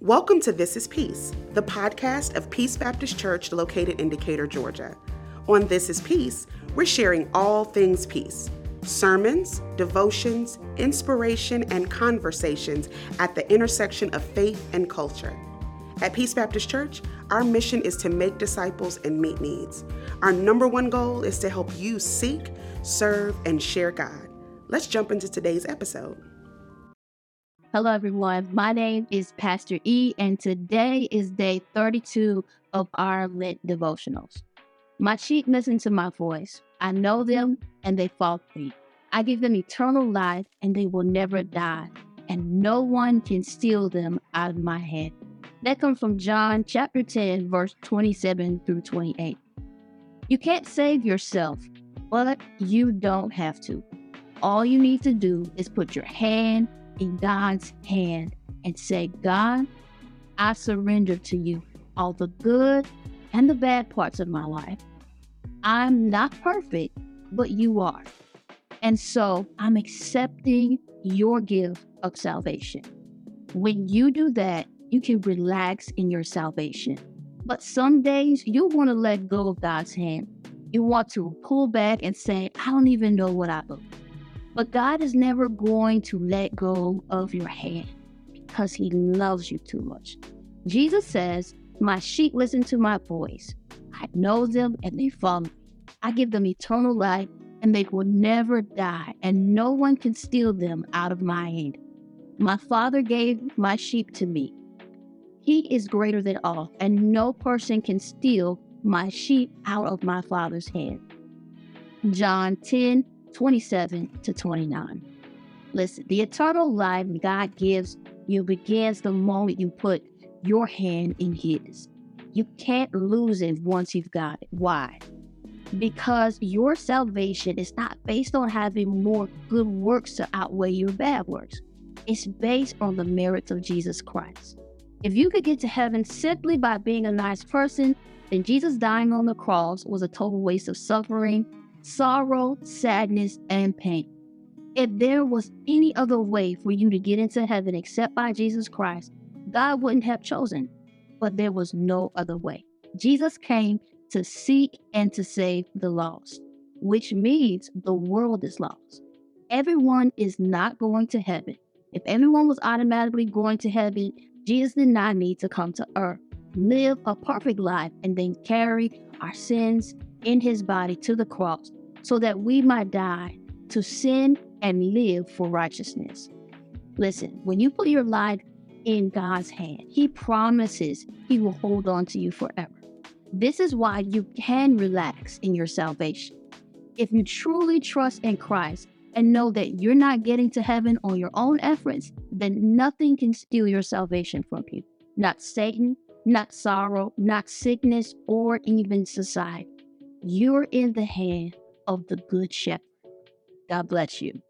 Welcome to This is Peace, the podcast of Peace Baptist Church located in Decatur, Georgia. On This is Peace, we're sharing all things peace sermons, devotions, inspiration, and conversations at the intersection of faith and culture. At Peace Baptist Church, our mission is to make disciples and meet needs. Our number one goal is to help you seek, serve, and share God. Let's jump into today's episode. Hello, everyone. My name is Pastor E, and today is day 32 of our Lent devotionals. My sheep listen to my voice. I know them, and they follow me. I give them eternal life, and they will never die, and no one can steal them out of my hand. That comes from John chapter 10, verse 27 through 28. You can't save yourself, but you don't have to. All you need to do is put your hand in God's hand and say, God, I surrender to you all the good and the bad parts of my life. I'm not perfect, but you are. And so I'm accepting your gift of salvation. When you do that, you can relax in your salvation. But some days you'll want to let go of God's hand. You want to pull back and say, I don't even know what I believe. But God is never going to let go of your hand because he loves you too much. Jesus says, My sheep listen to my voice. I know them and they follow me. I give them eternal life and they will never die, and no one can steal them out of my hand. My Father gave my sheep to me. He is greater than all, and no person can steal my sheep out of my Father's hand. John 10 27 to 29. Listen, the eternal life God gives you begins the moment you put your hand in His. You can't lose it once you've got it. Why? Because your salvation is not based on having more good works to outweigh your bad works. It's based on the merits of Jesus Christ. If you could get to heaven simply by being a nice person, then Jesus dying on the cross was a total waste of suffering sorrow, sadness, and pain. If there was any other way for you to get into heaven except by Jesus Christ, God wouldn't have chosen. But there was no other way. Jesus came to seek and to save the lost, which means the world is lost. Everyone is not going to heaven. If everyone was automatically going to heaven, Jesus did not need to come to earth, live a perfect life, and then carry our sins in his body to the cross so that we might die to sin and live for righteousness. Listen, when you put your life in God's hand, He promises He will hold on to you forever. This is why you can relax in your salvation. If you truly trust in Christ and know that you're not getting to heaven on your own efforts, then nothing can steal your salvation from you. Not Satan, not sorrow, not sickness, or even society. You're in the hand of the Good Shepherd. God bless you.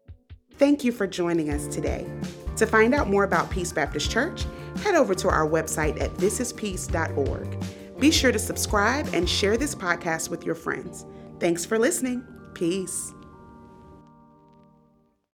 Thank you for joining us today. To find out more about Peace Baptist Church, head over to our website at thisispeace.org. Be sure to subscribe and share this podcast with your friends. Thanks for listening. Peace.